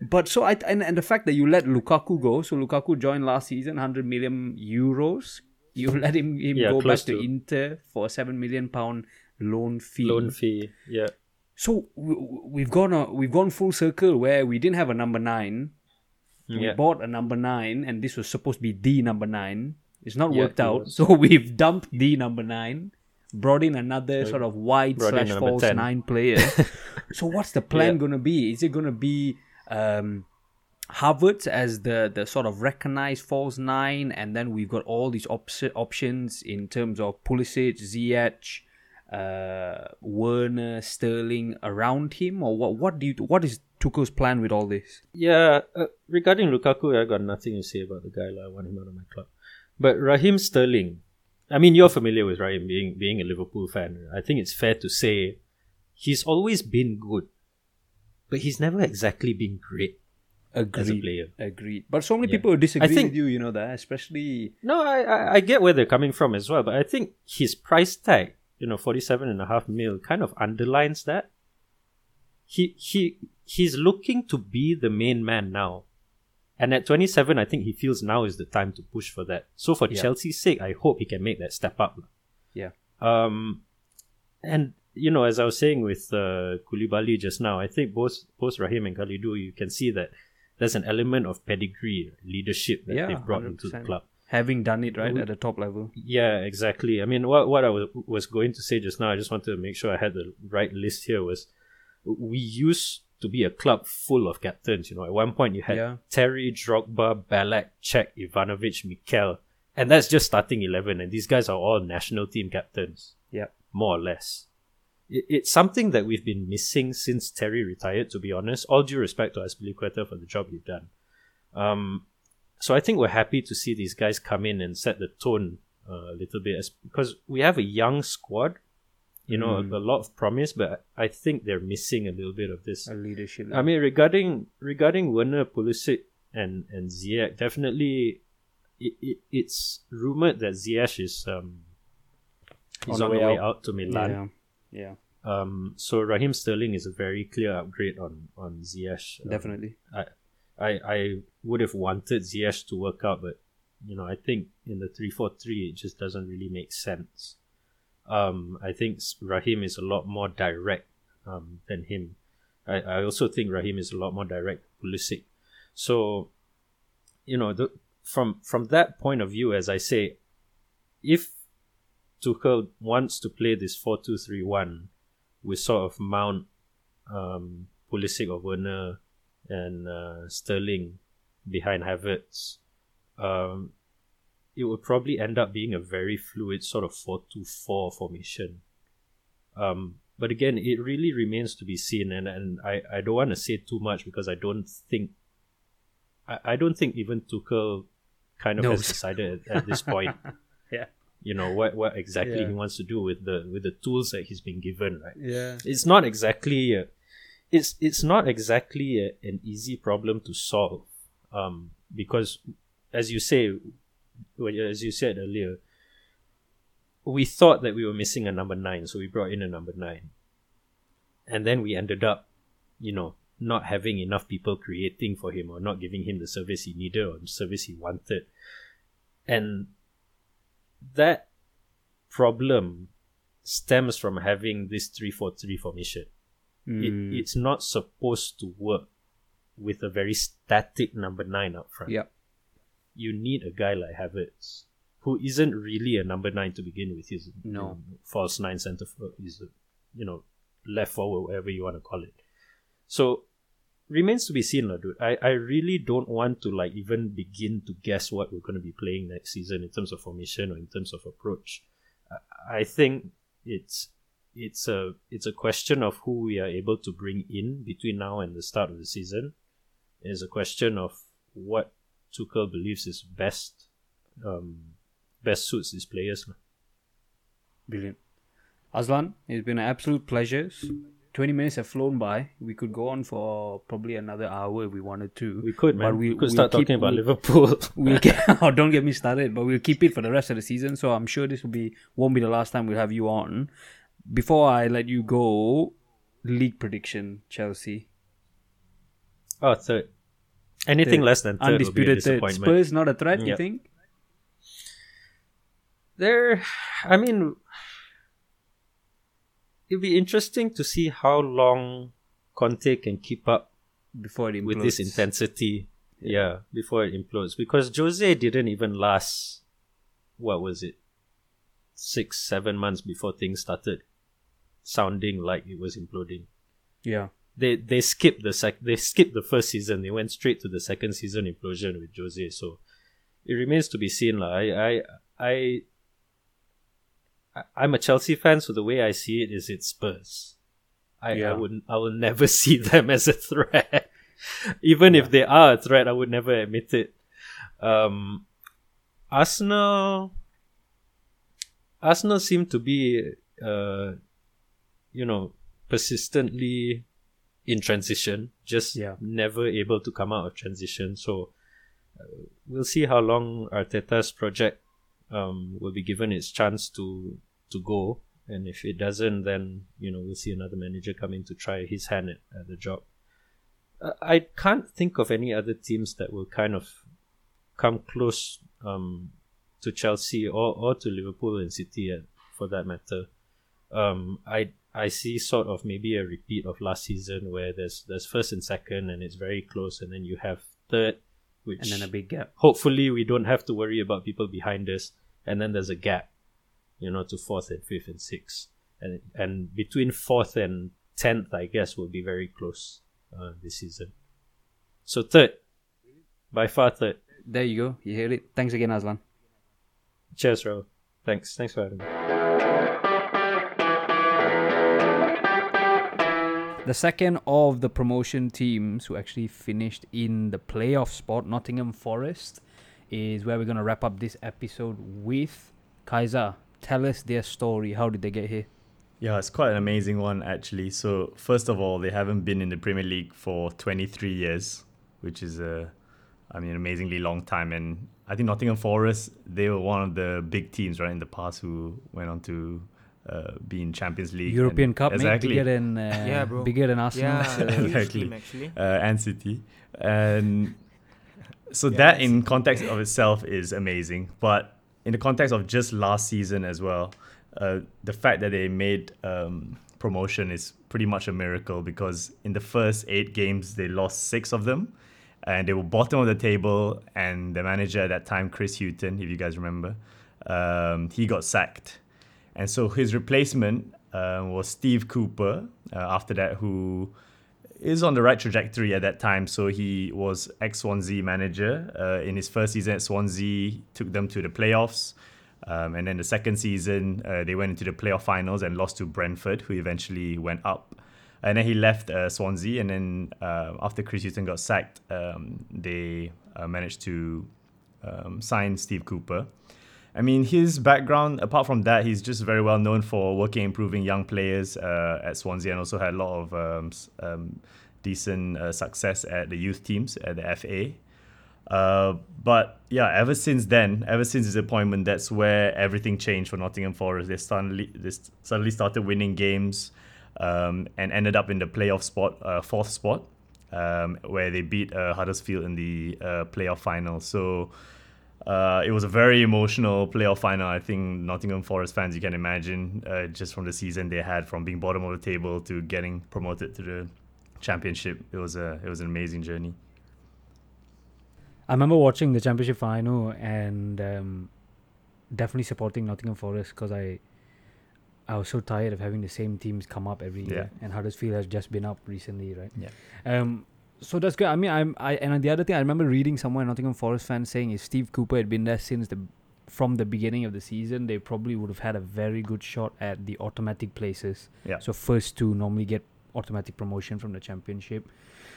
But so I and, and the fact that you let Lukaku go, so Lukaku joined last season, 100 million euros. You let him, him
Yeah,
go back to
to.
Inter for a 7 million pound loan fee.
Loan fee. Yeah.
So we've gone a, we've gone full circle where we didn't have a number nine. We bought a number nine, and this was supposed to be the number nine. It's not
Yeah,
worked out,
was.
so we've dumped the number nine, brought in another sort of wide slash false
10.
nine player. so what's the plan
Yeah.
gonna be? Is it gonna be um, Havertz as the the sort of recognized false nine, and then we've got all these op- options in terms of Pulisic, Ziyech, uh, Werner, Sterling around him, or what? What do you? What is Tuchel's plan with all this?
Yeah. Uh, regarding Lukaku, I got nothing to say about the guy. Like, I want him out of my club. But Raheem Sterling, I mean, you're familiar with Raheem being being a Liverpool fan. I think it's fair to say he's always been good, but he's never exactly been great as a player.
Agreed. But so many
Yeah.
people disagree
I think-
with you. You know that, especially
No, I, I I get where they're coming from as well, but I think his price tag, you know, forty-seven and a half mil, kind of underlines that. He he he's looking to be the main man now, and at twenty-seven, I think he feels now is the time to push for that. So for
Yeah.
Chelsea's sake, I hope he can make that step up.
yeah.
Um, and you know, as I was saying with uh, Koulibaly just now, I think both both Raheem and Kalidou, you can see that there's an element of pedigree, leadership that
Yeah,
they've brought into the club.
Having done it right at the top level.
Yeah, exactly. I mean, what what I was, was going to say just now, I just wanted to make sure I had the right list here. Was we used to be a club full of captains. You know, at one point you had
Yeah.
Terry, Drogba, Ballack, Cech, Ivanovic, Mikel, and that's just starting eleven. And these guys are all national team captains,
Yep.
more or less. It, it's something that we've been missing since Terry retired. To be honest, all due respect to Azpilicueta for the job you've done. Um, so I think we're happy to see these guys come in and set the tone uh, a little bit, as, because we have a young squad, you know,
Mm.
a, a lot of promise, but I think they're missing a little bit of this.
A leadership.
I mean, regarding regarding Werner, Pulisic, and and Ziyech, definitely, it, it, it's rumored that Ziyech is um he's on, the way, out. to Milan.
Yeah.
Um, so Raheem Sterling is a very clear upgrade on on Ziyech. Um,
Definitely.
I, I I would have wanted Ziyech to work out, but you know I think in the three four three it just doesn't really make sense. Um, I think Raheem is a lot more direct um, than him. I, I also think Raheem is a lot more direct Pulisic. So, you know, the, from from that point of view, as I say, if Tuchel wants to play this four two three one, with sort of Mount, um, Pulisic or Werner, and uh, Sterling behind Havertz, um, it would probably end up being a very fluid sort of 4-2-4 formation. Um, but again, it really remains to be seen, and, and I, I don't want to say too much because I don't think I, I don't think even Tuchel kind of has decided at, at this point.
Yeah.
You know what what exactly
Yeah.
he wants to do with the with the tools that he's been given, right?
Yeah.
it's not exactly it's it's not exactly a, an easy problem to solve um because as you say as you said earlier we thought that we were missing a number 9 so we brought in a number 9 and then we ended up you know not having enough people creating for him or not giving him the service he needed or the service he wanted and that problem stems from having this 343 formation
Mm.
it, it's not supposed to work with a very static number nine up front.
Yep.
You need a guy like Havertz, who isn't really a number nine to begin with. He's
No.
false nine center. for- He's a you know left forward, whatever you want to call it. So remains to be seen, lah, dude. I, I really don't want to like even begin to guess what we're going to be playing next season in terms of formation or in terms of approach. I, I think it's it's a it's a question of who we are able to bring in between now and the start of the season. It's a question of what Tuchel believes is best um, best suits his players.
Brilliant. Azlan, it's been an absolute pleasure. 20 minutes have flown by. We could go on for probably another hour if we wanted to.
We could,
But
man.
we-
We, could
we'll
start
keep-
talking about
we'll-
Liverpool.
We'll get, oh, don't get me started, but we'll keep it for the rest of the season. So I'm sure this will be won't be the last time we'll have you on. Before I let you go, league prediction Chelsea.
oh, third. Anything
Third.
less than third
undisputed
would be a
third. Spurs not a threat, you
Yep.
think?
There, I mean, it'd be interesting to see how long Conte can keep up
Before it
with this
implodes.
intensity. Yeah. before it implodes. Because Jose didn't even last, what was it, six, seven months before things started sounding like it was imploding.
Yeah.
They they skipped the sec- they skipped the first season. They went straight to the second season implosion with Jose. So it remains to be seen. I I I I- I'm a Chelsea fan, so the way I see it is it's Spurs. I, I
Yeah.
would I will never see them as a threat. Even if they are a threat, I would never admit it. Um, Arsenal, Arsenal seem to be, uh, you know, persistently in transition, just
Yeah.
never able to come out of transition. So uh, we'll see how long Arteta's project um, will be given its chance to to go. And if it doesn't, then you know we'll see another manager come in to try his hand at, at the job. Uh, I can't think of any other teams that will kind of come close um, to Chelsea or, or to Liverpool and City, uh, for that matter. Um, I I see sort of maybe a repeat of last season where there's there's first and second and it's very close, and then you have third, which
And then a big gap.
hopefully we don't have to worry about people behind us, and then there's a gap, you know, to fourth and fifth and sixth, and and between fourth and tenth, I guess, will be very close uh, this season. So third, by far third.
There you go. You hear it. Thanks again, Azlan.
Cheers, Ro. Thanks. Thanks for having me.
The second of the promotion teams who actually finished in the playoff spot, Nottingham Forest, is where we're going to wrap up this episode with. Kaiser, tell us their story. How did they get here?
Yeah, it's quite an amazing one actually. So first of all, they haven't been in the Premier League for 23 years, which is a, I mean, an amazingly long time. And I think Nottingham Forest, they were one of the big teams right in the past who went on to uh, be in Champions League,
European
and-
Cup, mate,
exactly.
bigger than uh,
Yeah, bro.
bigger than Arsenal.
Yeah,
exactly.
team, actually.
uh, and City. And so
Yeah,
that in context of itself is amazing. But in the context of just last season as well, uh, the fact that they made um, promotion is pretty much a miracle because in the first eight games, they lost six of them. And they were bottom of the table, and the manager at that time, Chris Hughton, if you guys remember, um, he got sacked. And so his replacement uh, was Steve Cooper, uh, after that, who is on the right trajectory at that time. So he was ex Swansea manager. Uh, in his first season at Swansea, took them to the playoffs. Um, and then the second season, uh, they went into the playoff finals and lost to Brentford, who eventually went up. And then he left uh, Swansea. And then uh, after Chris Hughton got sacked, um, they uh, managed to um, sign Steve Cooper. I mean, his background, apart from that, he's just very well known for working, improving young players uh, at Swansea and also had a lot of um, um, decent uh, success at the youth teams at the FA. Uh, but yeah, ever since then, ever since his appointment, that's where everything changed for Nottingham Forest. They suddenly, they suddenly started winning games um, and ended up in the playoff spot, uh, fourth spot, um, where they beat uh, Huddersfield in the uh, playoff final. So uh, it was a very emotional playoff final. I think Nottingham Forest fans, you can imagine, uh, just from the season they had, from being bottom of the table to getting promoted to the championship. It was a it was an amazing journey.
I remember watching the championship final and um, definitely supporting Nottingham Forest because I I was so tired of having the same teams come up every year, and Huddersfield has just been up recently, right?
Yeah.
Um. So that's good. I mean, I'm I and the other thing I remember reading somewhere Nottingham Forest fan saying is Steve Cooper had been there since the from the beginning of the season. They probably would have had a very good shot at the automatic places.
Yeah.
So first two normally get automatic promotion from the championship.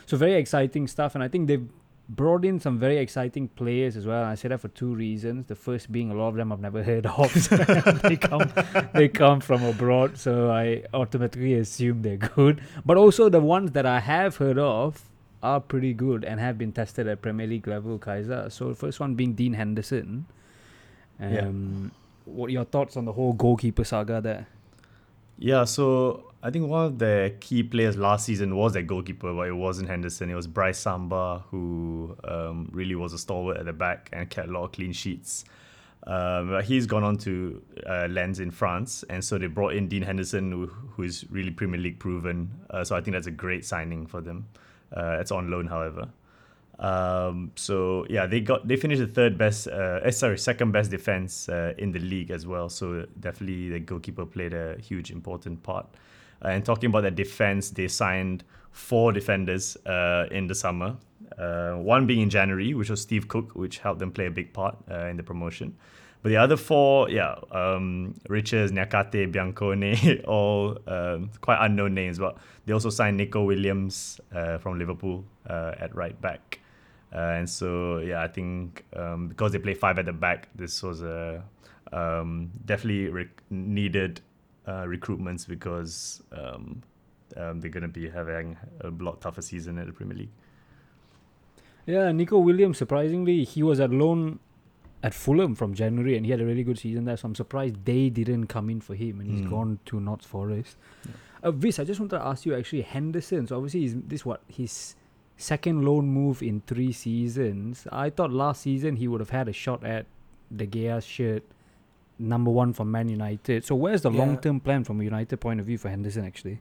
So very exciting stuff, and I think they've brought in some very exciting players as well. I say that for two reasons. The first being a lot of them I've never heard of. they come they come from abroad, so I automatically assume they're good. But also the ones that I have heard of are pretty good and have been tested at Premier League level, Kaiser. So first one being Dean Henderson.
Yeah.
Um, What are your thoughts on the whole goalkeeper saga there?
Yeah, so I think one of the key players last season was that goalkeeper, but it wasn't Henderson. It was Brice Samba, who um, really was a stalwart at the back and kept a lot of clean sheets. Um, but he's gone on to uh, Lens in France, and so they brought in Dean Henderson, who, who is really Premier League proven. Uh, so I think that's a great signing for them. Uh, it's on loan, however. Um, so yeah, they got they finished the third best, uh, eh, sorry, second best defense uh, in the league as well. So definitely the goalkeeper played a huge important part. Uh, and talking about that defense, they signed four defenders uh, in the summer. Uh, one being in January, which was Steve Cook, which helped them play a big part uh, in the promotion. But the other four, yeah, um, Richards, Niakhaté, Biancone, all um, quite unknown names. But they also signed Neco Williams uh, from Liverpool uh, at right back. Uh, and so, yeah, I think um, because they play five at the back, this was a um, definitely re- needed uh, recruitments because um, um, they're going to be having a lot tougher season at the Premier League.
Yeah, Neco Williams, surprisingly, he was at loan at Fulham from January and he had a really good season there. So I'm surprised they didn't come in for him and he's
Mm.
gone to Notts Forest. Uh, Vis, I just wanted to ask you actually, Henderson. So obviously, he's, this what his second loan move in three seasons. I thought last season he would have had a shot at De Gea's shirt number one for Man United. So where's the
Yeah.
long term plan from a United point of view for Henderson actually?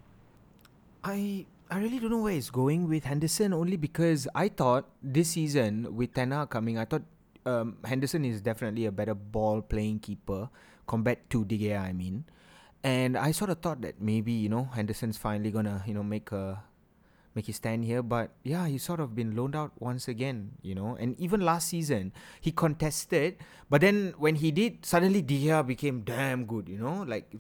I I really don't know where it's going with Henderson only because I thought this season with Ten Hag coming, I thought um, Henderson is definitely a better ball playing keeper compared to De Gea. I mean, and I sort of thought that maybe you know Henderson's finally gonna you know make a make his stand here, but yeah, he's sort of been loaned out once again, you know. And even last season, he contested, but then when he did, suddenly De Gea became damn good, you know, like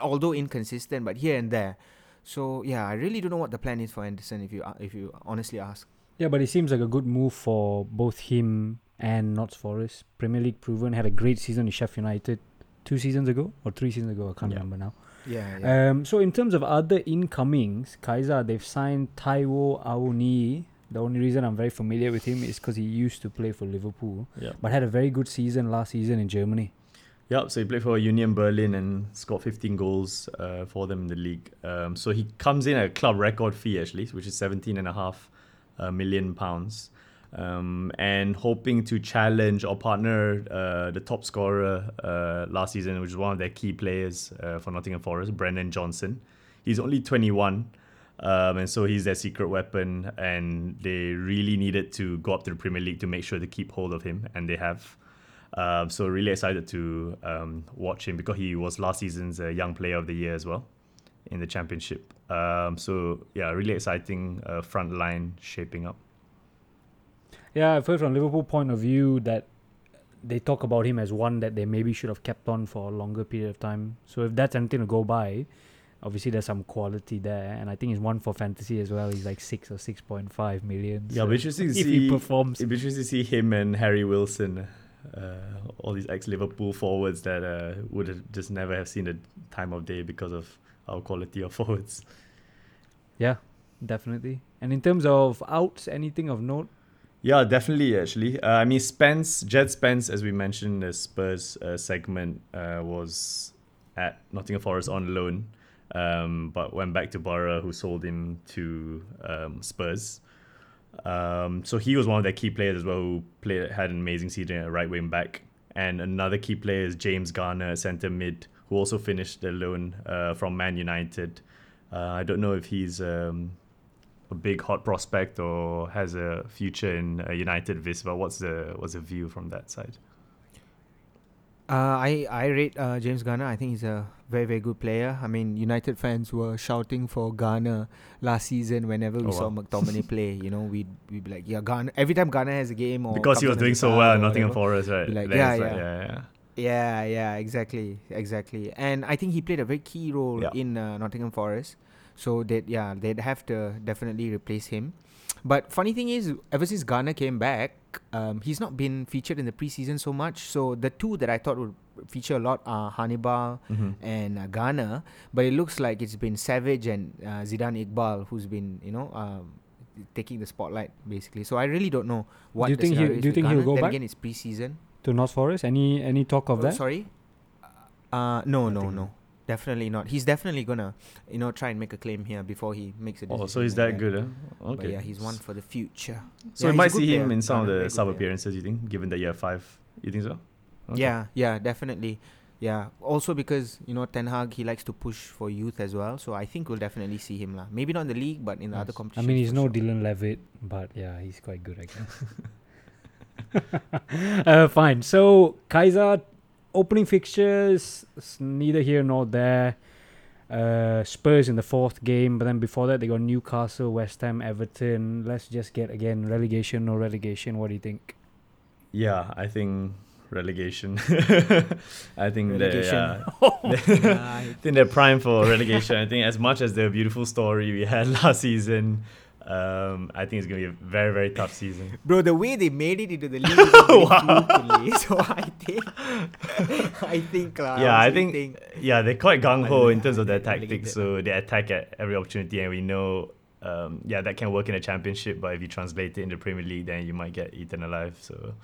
although inconsistent, but here and there. So yeah, I really don't know what the plan is for Anderson. If you if you honestly ask.
Yeah, but it seems like a good move for both him and Notts Forest. Premier League proven had a great season in Sheffield United two seasons ago or three seasons ago. I can't
Yeah.
remember now.
Yeah,
Um, so in terms of other incomings, Kaiser, they've signed Taiwo Awoniyi. The only reason I'm very familiar with him is because he used to play for Liverpool,
Yeah.
but had a very good season last season in Germany.
Yep, so he played for Union Berlin and scored 15 goals uh, for them in the league. Um, so he comes in at a club record fee, actually, which is 17 and a half uh, million pounds. Um, and hoping to challenge or partner uh, the top scorer uh, last season, which is one of their key players uh, for Nottingham Forest, Brennan Johnson. He's only 21, um, and so he's their secret weapon, and they really needed to go up to the Premier League to make sure to keep hold of him, and they have. Um, so really excited to um, watch him because he was last season's uh, Young Player of the Year as well in the Championship. Um, so yeah, really exciting uh, front line shaping up.
Yeah, I've heard from Liverpool point of view that they talk about him as one that they maybe should have kept on for a longer period of time. So if that's anything to go by, obviously there's some quality there, and I think he's one for fantasy as well. He's like six or six point five million.
Yeah,
so
but interesting to
if
see.
he performs.
It'd be interesting to see him and Harry Wilson, uh, all these ex-Liverpool forwards that uh, would have just never have seen the time of day because of our quality of forwards.
Yeah, definitely. And in terms of outs, anything of note?
Yeah, definitely. Actually, uh, I mean, Spence, Jed Spence, as we mentioned in the Spurs uh, segment, uh, was at Nottingham Forest on loan, um, but went back to Boro, who sold him to um, Spurs. Um, so he was one of their key players as well, who played had an amazing season at right wing back. And another key player is James Garner, centre mid, who also finished the loan uh, from Man United. Uh, I don't know if he's um, a big hot prospect or has a future in uh, United Vis, but what's the what's the view from that side?
Uh, I I rate uh, James Garner. I think he's a very very good player. I mean, United fans were shouting for Garner last season whenever we
Oh,
saw
wow.
McTominay play. You know, we'd we'd be like, yeah, Garner. Every time Garner has a game or
Because he was doing so well Nottingham Forest, right?
like, yeah, yeah.
yeah, yeah.
Yeah, yeah, exactly, exactly. And I think he played a very key role
Yeah.
in uh, Nottingham Forest. So that yeah, they'd have to definitely replace him. But funny thing is, ever since Garner came back, um, he's not been featured in the preseason so much. So the two that I thought would feature a lot are Hannibal
Mhm.
and uh, Garner. But it looks like it's been Savage and uh, Zidane Iqbal who's been you know um, taking the spotlight basically. So I really don't know what.
Do you
the
think he- do you think he'll go
then
back?
Again, it's preseason.
To North Forest? Any any talk of
Oh,
that?
Sorry. Uh, no, no, no. Definitely not. He's definitely gonna, you know, try and make a claim here before he makes a decision.
Oh, so he's that good, huh?
But
Okay.
yeah, he's one for the future.
So
Yeah,
we
he's
might see him
player.
in some of the
very good
sub
player.
appearances. You think, given that you have five, you think so? Okay.
Yeah, yeah, definitely. Yeah. Also because you know Ten Hag, he likes to push for youth as well. So I think we'll definitely see him lah. Maybe not in the league, but in the other
competitions. I mean, he's no
sure.
Dylan Levitt, but yeah, he's quite good, I guess. uh, fine. So, Kaiser, opening fixtures, neither here nor there. Uh, Spurs in the fourth game, but then before that, they got Newcastle, West Ham, Everton. Let's just get again relegation, no relegation. What do you think?
Yeah, I think relegation. I think
Relegation.
they yeah.
Yeah,
I think they're prime for relegation. I think as much as the beautiful story we had last season, um, I think it's gonna be a very very tough season.
Bro, the way they made it into the league is very flukily. So I think, I think, lah,
yeah, I
honestly
think, yeah they're quite gung ho in terms of their tactics. So they attack at every opportunity, and we know. Um, yeah, that can work in a championship, but if you translate it into the Premier League, then you might get eaten alive. So,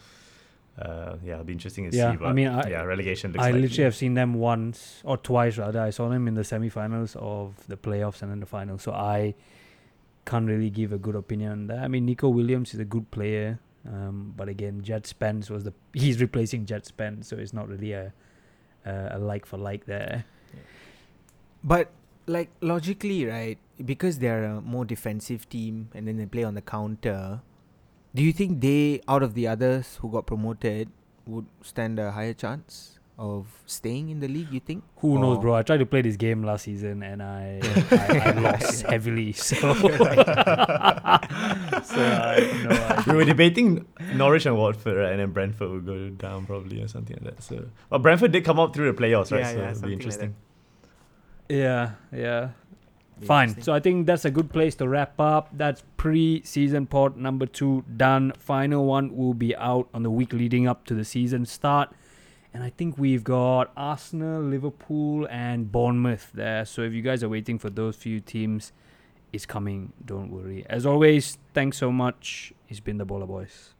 uh, yeah, it'll be interesting to
Yeah,
see.
I mean, I-
yeah, relegation looks
I
likely.
literally have seen them once or twice rather. I saw them in the semi-finals of the playoffs and then the final. So I can't really give a good opinion on that. I mean, Neco Williams is a good player, um, but again, Jed Spence was the he's replacing Jed Spence, so it's not really a uh, a like for like there.
But like logically, right? Because they're a more defensive team and then they play on the counter. Do you think they, out of the others who got promoted, would stand a higher chance of staying in the league? You think?
Who knows, bro? I tried to play this game last season and I I, I lost heavily. So, so I no idea.
we were debating Norwich and Watford, right? And then Brentford would go down probably or something like that. So, but Brentford did come up through the playoffs, right?
Yeah,
so
yeah,
it'll
something
be
like
interesting.
Yeah, yeah. Fine. So I think that's a good place to wrap up. That's pre-season pod number two done. Final one will be out on the week leading up to the season start. And I think we've got Arsenal, Liverpool, and Bournemouth there. So if you guys are waiting for those few teams, it's coming. Don't worry. As always, thanks so much. It's been the Bowler Boys.